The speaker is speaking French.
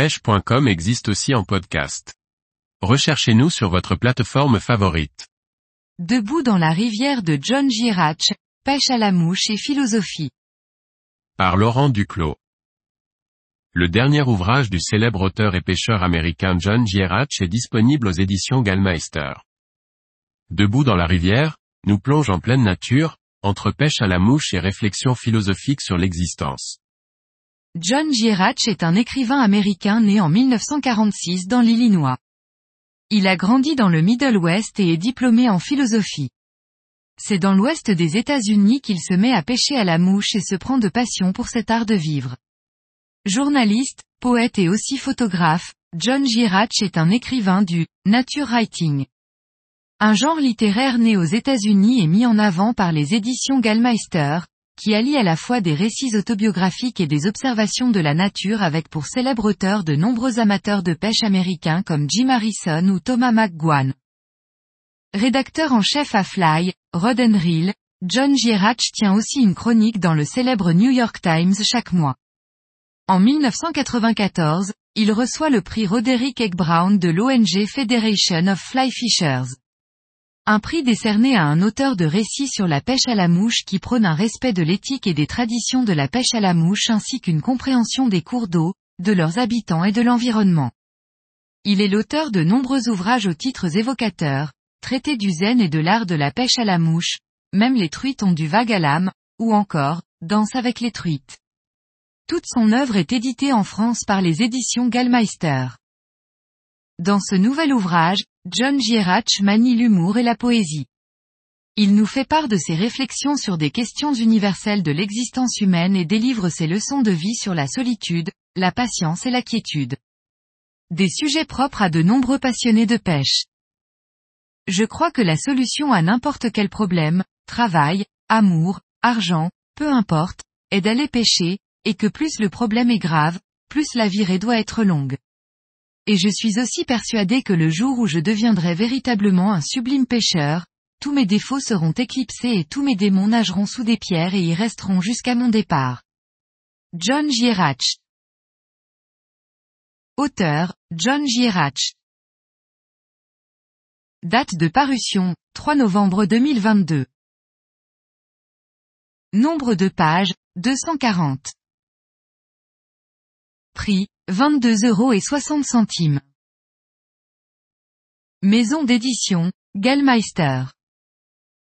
pêche.com existe aussi en podcast. Recherchez-nous sur votre plateforme favorite. Debout dans la rivière de John Girach, pêche à la mouche et philosophie. Par Laurent Duclos. Le dernier ouvrage du célèbre auteur et pêcheur américain John Gierach est disponible aux éditions Gallmeister. Debout dans la rivière, nous plonge en pleine nature, entre pêche à la mouche et réflexion philosophique sur l'existence. John Gierach est un écrivain américain né en 1946 dans l'Illinois. Il a grandi dans le Middle West et est diplômé en philosophie. C'est dans l'ouest des États-Unis qu'il se met à pêcher à la mouche et se prend de passion pour cet art de vivre. Journaliste, poète et aussi photographe, John Gierach est un écrivain du nature writing. Un genre littéraire né aux États-Unis et mis en avant par les éditions Gallmeister, qui allie à la fois des récits autobiographiques et des observations de la nature avec pour célèbre auteur de nombreux amateurs de pêche américains comme Jim Harrison ou Thomas McGuan. Rédacteur en chef à Fly, Rod and Reel, John Gierach tient aussi une chronique dans le célèbre New York Times chaque mois. En 1994, il reçoit le prix Roderick Egg Brown de l'ONG Federation of Fly Fishers. Un prix décerné à un auteur de récits sur la pêche à la mouche qui prône un respect de l'éthique et des traditions de la pêche à la mouche ainsi qu'une compréhension des cours d'eau, de leurs habitants et de l'environnement. Il est l'auteur de nombreux ouvrages aux titres évocateurs, traité du zen et de l'art de la pêche à la mouche, même les truites ont du vague à l'âme, ou encore, danse avec les truites. Toute son œuvre est éditée en France par les éditions Gallmeister. Dans ce nouvel ouvrage, John Gierach manie l'humour et la poésie. Il nous fait part de ses réflexions sur des questions universelles de l'existence humaine et délivre ses leçons de vie sur la solitude, la patience et la quiétude. Des sujets propres à de nombreux passionnés de pêche. Je crois que la solution à n'importe quel problème, travail, amour, argent, peu importe, est d'aller pêcher, et que plus le problème est grave, plus la virée doit être longue. Et je suis aussi persuadé que le jour où je deviendrai véritablement un sublime pêcheur, tous mes défauts seront éclipsés et tous mes démons nageront sous des pierres et y resteront jusqu'à mon départ. John Gierach Auteur, John Gierach Date de parution, 3 novembre 2022. Nombre de pages, 240. Prix, 22 euros et 60 centimes. Maison d'édition, Gallmeister.